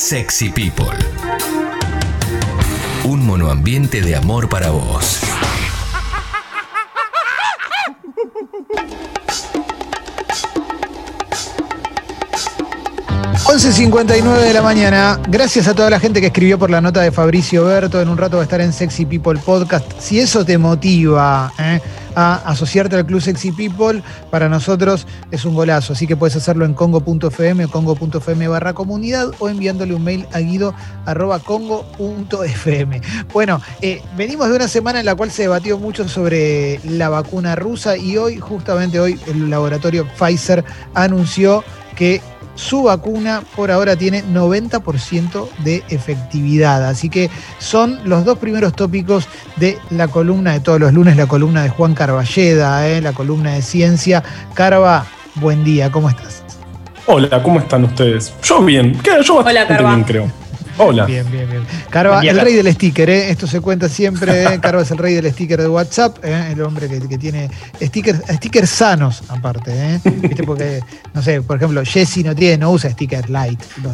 Sexy People. Un monoambiente de amor para vos. 11.59 de la mañana. Gracias a toda la gente que escribió por la nota de Fabricio Berto. En un rato va a estar en Sexy People Podcast. Si eso te motiva ¿eh? Asociarte al Club Sexy People, para nosotros es un golazo. Así que puedes hacerlo en congo.fm congo.fm barra comunidad o enviándole un mail a guido.congo.fm. Bueno, eh, venimos de una semana en la cual se debatió mucho sobre la vacuna rusa y hoy, justamente hoy, el laboratorio Pfizer anunció que su vacuna por ahora tiene 90% de efectividad. Así que son los dos primeros tópicos de la columna de todos los lunes, la columna de Juan Carballeda, ¿eh? la columna de ciencia. Carva, buen día, ¿cómo estás? Hola, ¿cómo están ustedes? Yo bien, yo bastante Hola, bien creo. Hola. Bien, bien, bien. Carva, el rey del sticker, ¿eh? esto se cuenta siempre. ¿eh? Carva es el rey del sticker de WhatsApp, ¿eh? el hombre que, tiene stickers, stickers sanos, aparte. ¿eh? ¿Viste? Porque, no sé, por ejemplo, Jesse no tiene, no usa stickers light. Los,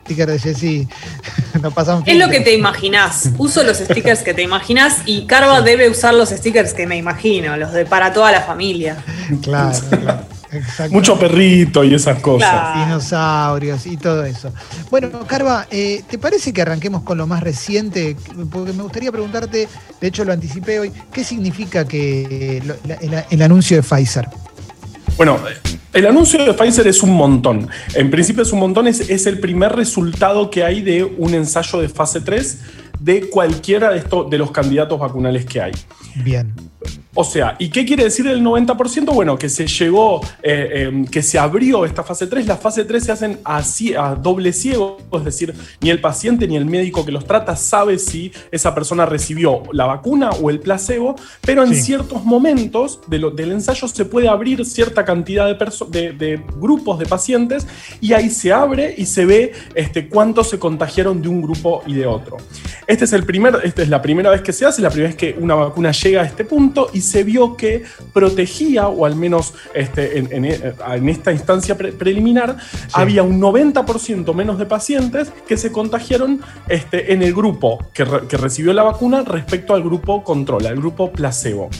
stickers de Jesse no pasan. Es lo que te imaginas. Uso los stickers que te imaginas y Carva debe usar los stickers que me imagino, los de para toda la familia. Claro, claro. Mucho perrito y esas cosas. Dinosaurios y todo eso. Bueno, Carva, eh, ¿te parece que arranquemos con lo más reciente? Porque me gustaría preguntarte, de hecho lo anticipé hoy, ¿qué significa que el, anuncio de Pfizer? Bueno, el anuncio de Pfizer es un montón. En principio es un montón, es, es el primer resultado que hay de un ensayo de fase 3 de cualquiera de, estos, de los candidatos vacunales que hay. Bien. O sea, ¿y qué quiere decir el 90%? Bueno, que se llegó, eh, em, que se abrió esta fase 3. Las fase 3 se hacen así, a doble ciego, es decir, ni el paciente ni el médico que los trata sabe si esa persona recibió la vacuna o el placebo, pero en ciertos momentos del ensayo se puede abrir cierta cantidad de, de, grupos de pacientes y ahí se abre y se ve este, cuántos se contagiaron de un grupo y de otro. Este es el primer, esta es la primera vez que se hace, la primera vez que una vacuna llega a este punto y se vio que protegía, o al menos este, en, esta instancia preliminar, había un 90% menos de pacientes que se contagiaron este, en el grupo que, recibió la vacuna respecto al grupo control, al grupo placebo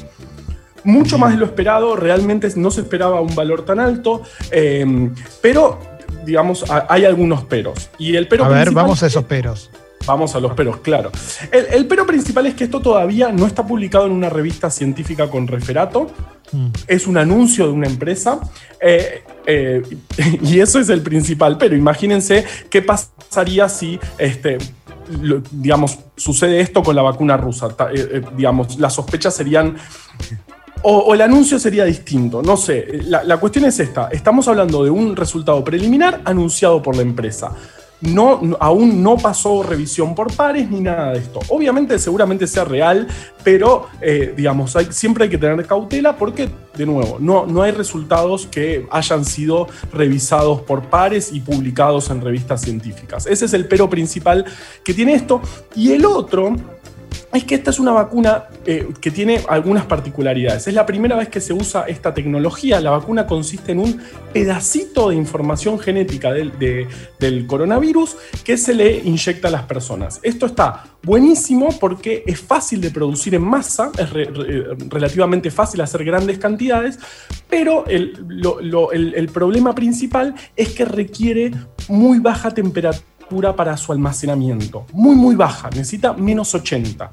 mucho más de lo esperado, realmente no se esperaba un valor tan alto, em, pero digamos, hay algunos peros. Y el pero a ver, vamos a esos peros. Vamos a los peros, claro. El, pero principal es que esto todavía no está publicado en una revista científica con referato. Mm. Es un anuncio de una empresa. Eh, eh, y eso es el principal. Pero imagínense qué pasaría si este, digamos, sucede esto con la vacuna rusa. Eh, digamos, las sospechas serían. O, el anuncio sería distinto, no sé. la, cuestión es esta: estamos hablando de un resultado preliminar anunciado por la empresa no, aún no pasó revisión por pares ni nada de esto. Obviamente, seguramente sea real, pero eh, digamos, siempre hay que tener cautela porque, de nuevo, no, no hay resultados que hayan sido revisados por pares y publicados en revistas científicas. Ese es el pero principal que tiene esto. Y el otro es que esta es una vacuna eh, que tiene algunas particularidades. Es la primera vez que se usa esta tecnología. La vacuna consiste en un pedacito de información genética del, coronavirus que se le inyecta a las personas. Esto está buenísimo porque es fácil de producir en masa, es relativamente fácil hacer grandes cantidades, pero el problema principal es que requiere muy baja temperatura para su almacenamiento. Muy, muy baja, necesita menos 80.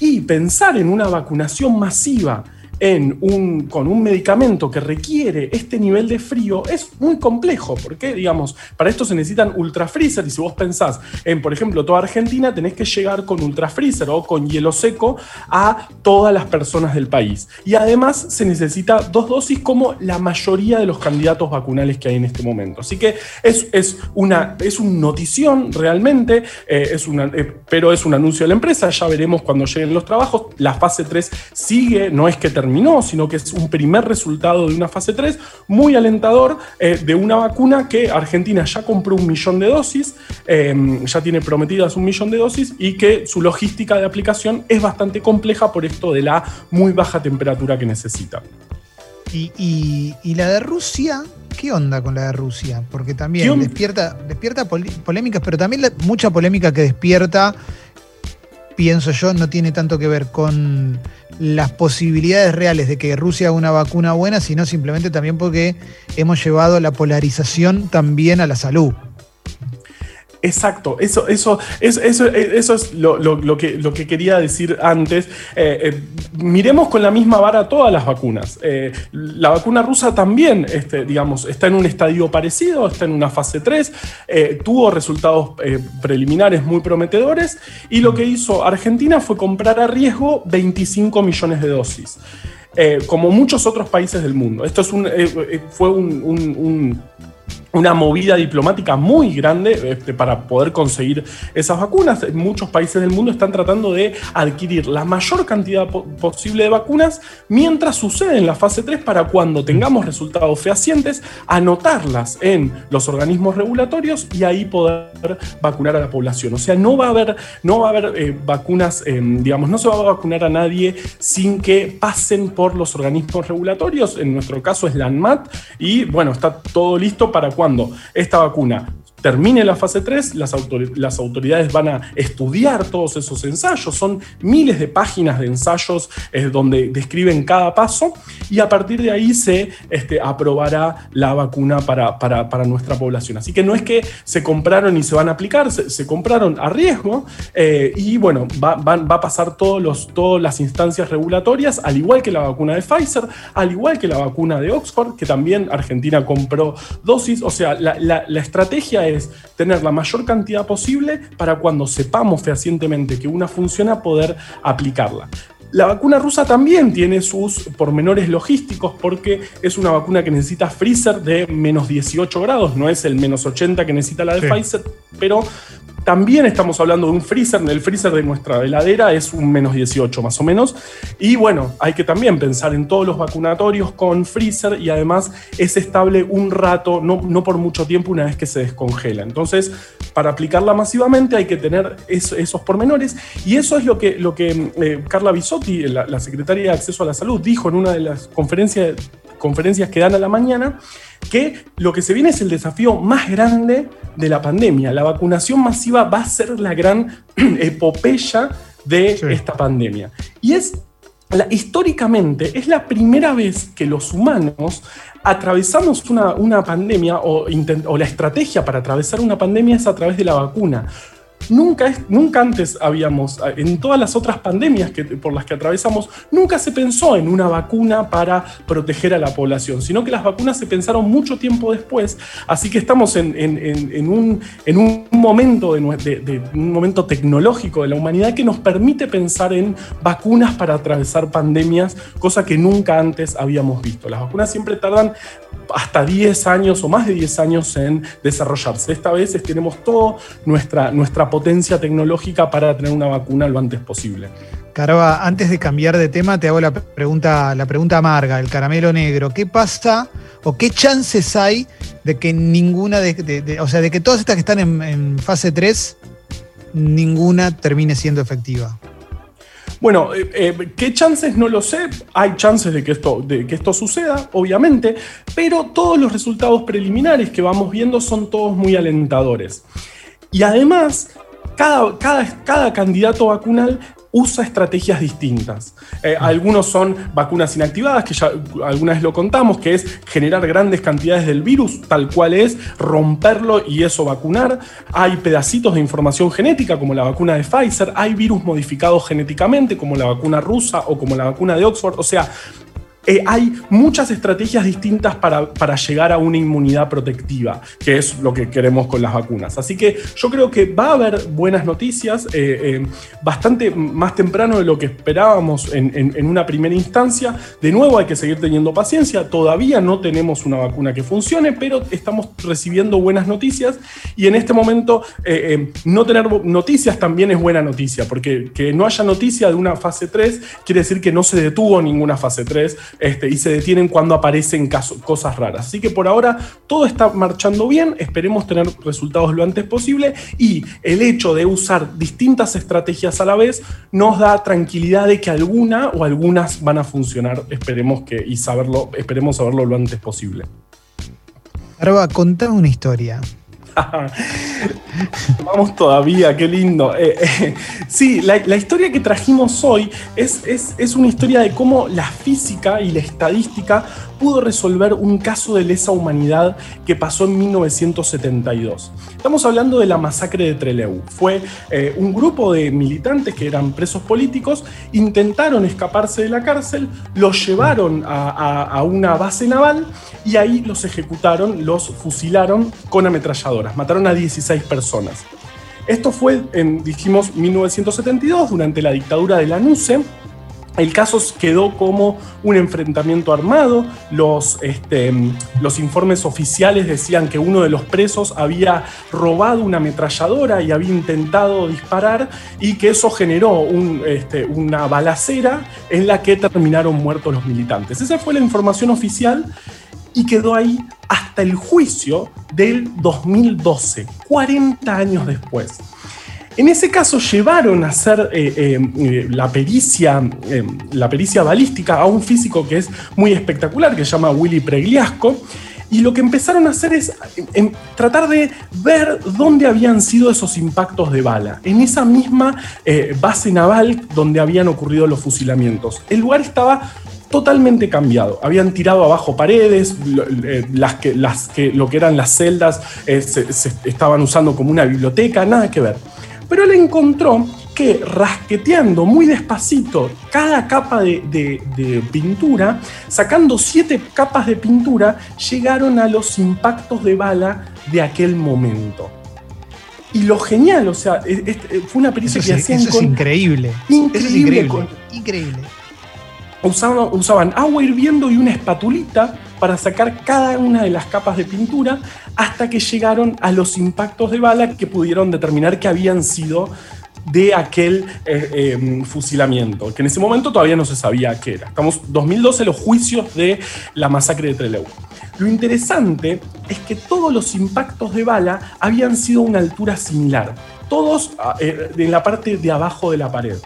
Y pensar en una vacunación masiva con un medicamento que requiere este nivel de frío es muy complejo, porque, digamos, para esto se necesitan ultra freezer y si vos pensás en, por ejemplo, toda Argentina, tenés que llegar con ultra freezer o con hielo seco a todas las personas del país. Y además se necesita dos dosis como la mayoría de los candidatos vacunales que hay en este momento. Así que es, es, una, es un notición realmente, eh, es una, eh, pero es un anuncio de la empresa, ya veremos cuando lleguen los trabajos. La fase 3 sigue, no es que termine terminó, sino que es un primer resultado de una fase 3 muy alentador eh, de una vacuna que Argentina ya compró un millón de dosis, em, ya tiene prometidas un millón de dosis y que su logística de aplicación es bastante compleja por esto de la muy baja temperatura que necesita. Y, la de Rusia, ¿qué onda con la de Rusia? Porque también despierta, despierta polémicas, pero también mucha polémica que despierta, pienso yo, no tiene tanto que ver con las posibilidades reales de que Rusia haga una vacuna buena, sino simplemente también porque hemos llevado la polarización también a la salud. Exacto, eso, eso, eso, eso, eso es lo, que, lo que quería decir antes. Eh, eh, miremos con la misma vara todas las vacunas. Eh, la vacuna rusa también, este, digamos, está en un estadio parecido, está en una fase 3, tuvo resultados preliminares muy prometedores y lo que hizo Argentina fue comprar a riesgo 25 millones de dosis. como muchos otros países del mundo. Esto es un, fue un una movida diplomática muy grande este, para poder conseguir esas vacunas. Muchos países del mundo están tratando de adquirir la mayor cantidad posible de vacunas mientras sucede en la fase 3 para cuando tengamos resultados fehacientes, anotarlas en los organismos regulatorios y ahí poder vacunar a la población. O sea, no va a haber, no va a haber eh, vacunas, em, digamos, no se va a vacunar a nadie sin que pasen por los organismos regulatorios. En nuestro caso es la ANMAT y bueno, está todo listo para cuando cuando esta vacuna termine la fase 3, las, autoridades van a estudiar todos esos ensayos. Son miles de páginas de ensayos eh, donde describen cada paso y a partir de ahí se este, aprobará la vacuna para, nuestra población. Así que no es que se compraron y se van a aplicar, se, compraron a riesgo eh, y bueno, va, a pasar todos los, todas las instancias regulatorias, al igual que la vacuna de Pfizer, al igual que la vacuna de Oxford, que también Argentina compró dosis. O sea, la, la, la estrategia es tener la mayor cantidad posible para cuando sepamos fehacientemente que una funciona poder aplicarla. La vacuna rusa también tiene sus pormenores logísticos porque es una vacuna que necesita freezer de menos 18 grados, no es el menos 80 que necesita la de Pfizer, pero también estamos hablando de un freezer, el freezer de nuestra heladera es un menos 18 más o menos. Y bueno, hay que también pensar en todos los vacunatorios con freezer y además es estable un rato, no, no por mucho tiempo una vez que se descongela. Entonces, para aplicarla masivamente hay que tener esos pormenores y eso es lo que, lo que eh, Carla Bisotti, la, la secretaria de Acceso a la Salud, dijo en una de las conferencias, conferencias que dan a la mañana que lo que se viene es el desafío más grande de la pandemia. La vacunación masiva va a ser la gran epopeya de esta pandemia. Y es, históricamente, es la primera vez que los humanos atravesamos una, pandemia o, o la estrategia para atravesar una pandemia es a través de la vacuna. Nunca, nunca antes habíamos, en todas las otras pandemias que, por las que atravesamos, nunca se pensó en una vacuna para proteger a la población, sino que las vacunas se pensaron mucho tiempo después, así que estamos en, un, en un, momento de, un momento tecnológico de la humanidad que nos permite pensar en vacunas para atravesar pandemias, cosa que nunca antes habíamos visto. Las vacunas siempre tardan hasta 10 años o más de 10 años en desarrollarse. Esta vez tenemos toda nuestra, nuestra potencia tecnológica para tener una vacuna lo antes posible. Carva, antes de cambiar de tema, te hago la pregunta, la pregunta amarga, el caramelo negro. ¿Qué pasa o qué chances hay de que ninguna de, o sea, de que todas estas que están en, en fase 3, ninguna termine siendo efectiva? Bueno, eh, eh, ¿qué chances? No lo sé. Hay chances de que, esto, de que esto suceda, obviamente, pero todos los resultados preliminares que vamos viendo son todos muy alentadores. Y además, cada, cada, cada candidato vacunal usa estrategias distintas. Eh, algunos son vacunas inactivadas, que ya alguna vez lo contamos, que es generar grandes cantidades del virus, tal cual es, romperlo y eso vacunar. Hay pedacitos de información genética, como la vacuna de Pfizer, hay virus modificados genéticamente, como la vacuna rusa o como la vacuna de Oxford. O sea, eh, hay muchas estrategias distintas para, llegar a una inmunidad protectiva, que es lo que queremos con las vacunas. Así que yo creo que va a haber buenas noticias, eh, eh, bastante más temprano de lo que esperábamos en, en, una primera instancia. De nuevo hay que seguir teniendo paciencia, todavía no tenemos una vacuna que funcione, pero estamos recibiendo buenas noticias y en este momento no tener noticias también es buena noticia, porque que no haya noticia de una fase 3 quiere decir que no se detuvo ninguna fase 3 este, y se detienen cuando aparecen cosas raras. Así que por ahora todo está marchando bien, esperemos tener resultados lo antes posible y el hecho de usar distintas estrategias a la vez nos da tranquilidad de que alguna o algunas van a funcionar, esperemos que y saberlo, esperemos saberlo lo antes posible. Arba, contame una historia. Vamos todavía, qué lindo. Eh, eh, sí, la, historia que trajimos hoy es, es, una historia de cómo la física y la estadística pudo resolver un caso de lesa humanidad que pasó en 1972. Estamos hablando de la masacre de Trelew. Fue eh, un grupo de militantes que eran presos políticos, intentaron escaparse de la cárcel, los llevaron a, una base naval y ahí los ejecutaron, los fusilaron con ametralladoras. Mataron a 16 personas. Esto fue dijimos, 1972, durante la dictadura de la NUCE el caso quedó como un enfrentamiento armado. Los, este, los, informes oficiales decían que uno de los presos había robado una ametralladora y había intentado disparar y que eso generó este, una balacera en la que terminaron muertos los militantes. Esa fue la información oficial y quedó ahí hasta el juicio del 2012, 40 años después. En ese caso llevaron a hacer eh, eh, eh, la, pericia, la pericia balística a un físico que es muy espectacular, que se llama Willy Pregliasco, y lo que empezaron a hacer es em, tratar de ver dónde habían sido esos impactos de bala, en esa misma base naval donde habían ocurrido los fusilamientos. El lugar estaba totalmente cambiado. Habían tirado abajo paredes, las que, lo que eran las celdas se estaban usando como una biblioteca, nada que ver. Pero él encontró que rasqueteando muy despacito cada capa de, pintura, sacando siete capas de pintura, llegaron a los impactos de bala de aquel momento. Y lo genial, o sea, fue una pericia que hacían eso es increíble. Increíble. increíble. Usaban, usaban agua hirviendo y una espatulita para sacar cada una de las capas de pintura hasta que llegaron a los impactos de bala que pudieron determinar que habían sido de aquel eh, em, fusilamiento, que en ese momento todavía no se sabía qué era. Estamos 2012, los juicios de la masacre de Trelew. Lo interesante es que todos los impactos de bala habían sido a una altura similar, todos ah, eh, en la parte de abajo de la pared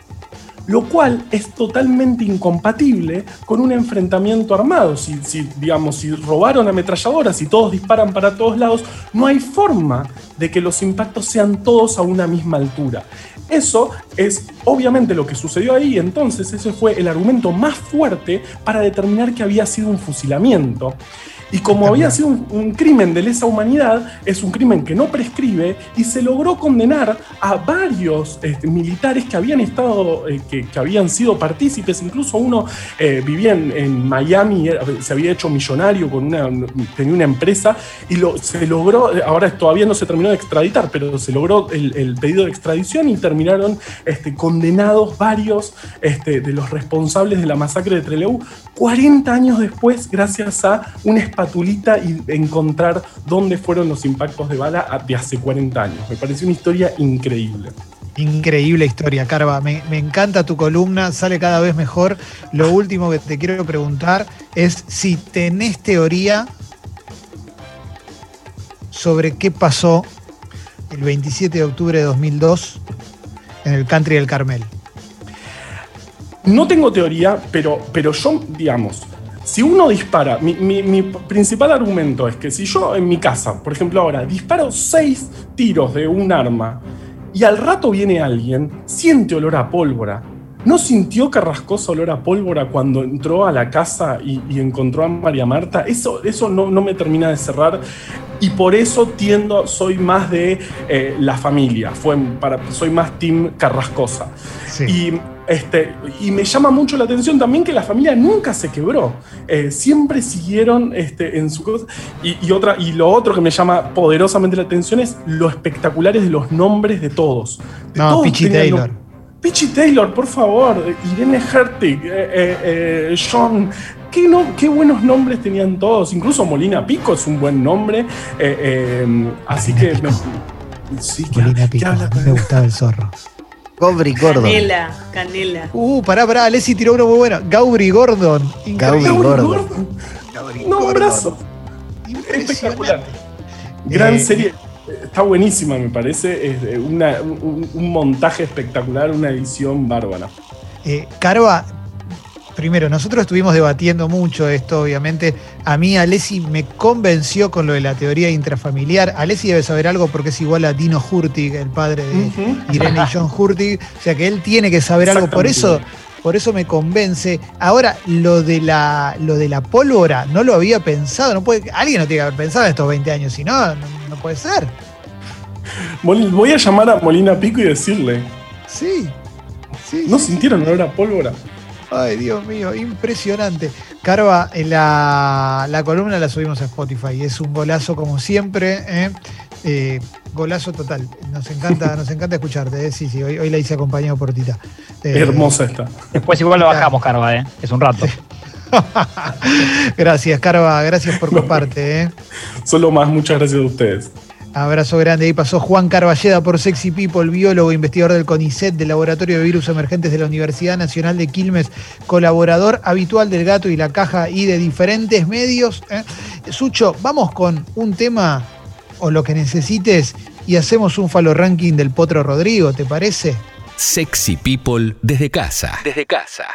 lo cual es totalmente incompatible con un enfrentamiento armado. Si, digamos, si robaron ametralladoras y todos disparan para todos lados, no hay forma de que los impactos sean todos a una misma altura. Eso es obviamente lo que sucedió ahí, entonces ese fue el argumento más fuerte para determinar que había sido un fusilamiento. Y como había sido un, crimen de lesa humanidad, es un crimen que no prescribe y se logró condenar a varios este, militares que habían estado, eh, que, habían sido partícipes, incluso uno eh, vivía en, Miami, se había hecho millonario con una, tenía una empresa y lo, se logró, ahora todavía no se terminó de extraditar, pero se logró el, pedido de extradición y terminaron este, condenados varios este, de los responsables de la masacre de Trelew 40 años después gracias a un patulita y encontrar dónde fueron los impactos de bala de hace 40 años. Me pareció una historia increíble. Increíble historia, Carva. Me, encanta tu columna, sale cada vez mejor. Lo último que te quiero preguntar es si tenés teoría sobre qué pasó el 27 de octubre de 2002 en el country del Carmel. No tengo teoría, pero, pero yo, digamos, si uno dispara, mi, principal argumento es que si yo en mi casa, por ejemplo ahora, disparo seis tiros de un arma y al rato viene alguien, siente olor a pólvora, ¿No sintió Carrascosa olor a pólvora cuando entró a la casa y, encontró a María Marta? Eso, eso no, me termina de cerrar y por eso tiendo, soy más de eh, la familia, fue para, soy más team Carrascosa. Y este, y me llama mucho la atención también que la familia nunca se quebró. Eh, siempre siguieron este, en su cosa. Y, otra, y lo otro que me llama poderosamente la atención es lo espectaculares de los nombres de todos. no, Pichi Taylor. Pichi Taylor, por favor. Irene Hertig, eh, eh, John. Qué, no, qué buenos nombres tenían todos. Incluso Molina Pico es un buen nombre. así que. sí, Molina Pico, me gustaba el zorro. Gobri Gordon. Canela, canela. Uh, pará, pará, Alessi tiró uno muy bueno. Gauri Gordon. Gauri Gordon. Gauri No, Gordon. abrazo. Impresionante. Espectacular. Gran Eh, serie. Está buenísima, me parece. Es una- un, un montaje espectacular, una edición bárbara. Eh, Carva, primero, nosotros estuvimos debatiendo mucho esto, obviamente. A mí, Alessi me convenció con lo de la teoría intrafamiliar. Alessi debe saber algo porque es igual a Dino Hurtig, el padre de. Irene y John Hurtig. O sea que él tiene que saber algo. Por eso. Por eso me convence. Ahora, lo de la, lo de la pólvora, no lo había pensado. No puede, alguien no tiene que haber pensado en estos 20 años, si no, no, no puede ser. Voy a llamar a Molina Pico y decirle. Sí. Sí, ¿No sí, sintieron olor a pólvora? Ay, Dios mío, impresionante. Carva, en la, la columna la subimos a Spotify. Es un golazo como siempre. ¿eh? Eh, golazo total. Nos encanta, nos encanta escucharte. ¿eh? Sí, sí, hoy, hoy la hice acompañado por Tita. Eh, Hermosa está. Después igual lo bajamos, Carva, ¿eh? Es un rato. gracias, Carva. Gracias por comparte. ¿eh? Solo más, muchas gracias a ustedes. Abrazo grande. Ahí pasó Juan Carballeda por Sexy People, biólogo, investigador del CONICET, del Laboratorio de Virus Emergentes de la Universidad Nacional de Quilmes, colaborador habitual del Gato y la Caja y de diferentes medios. ¿eh? Sucho, vamos con un tema o lo que necesites y hacemos un falo ranking del Potro Rodrigo, ¿te parece? Sexy People desde casa. Desde casa.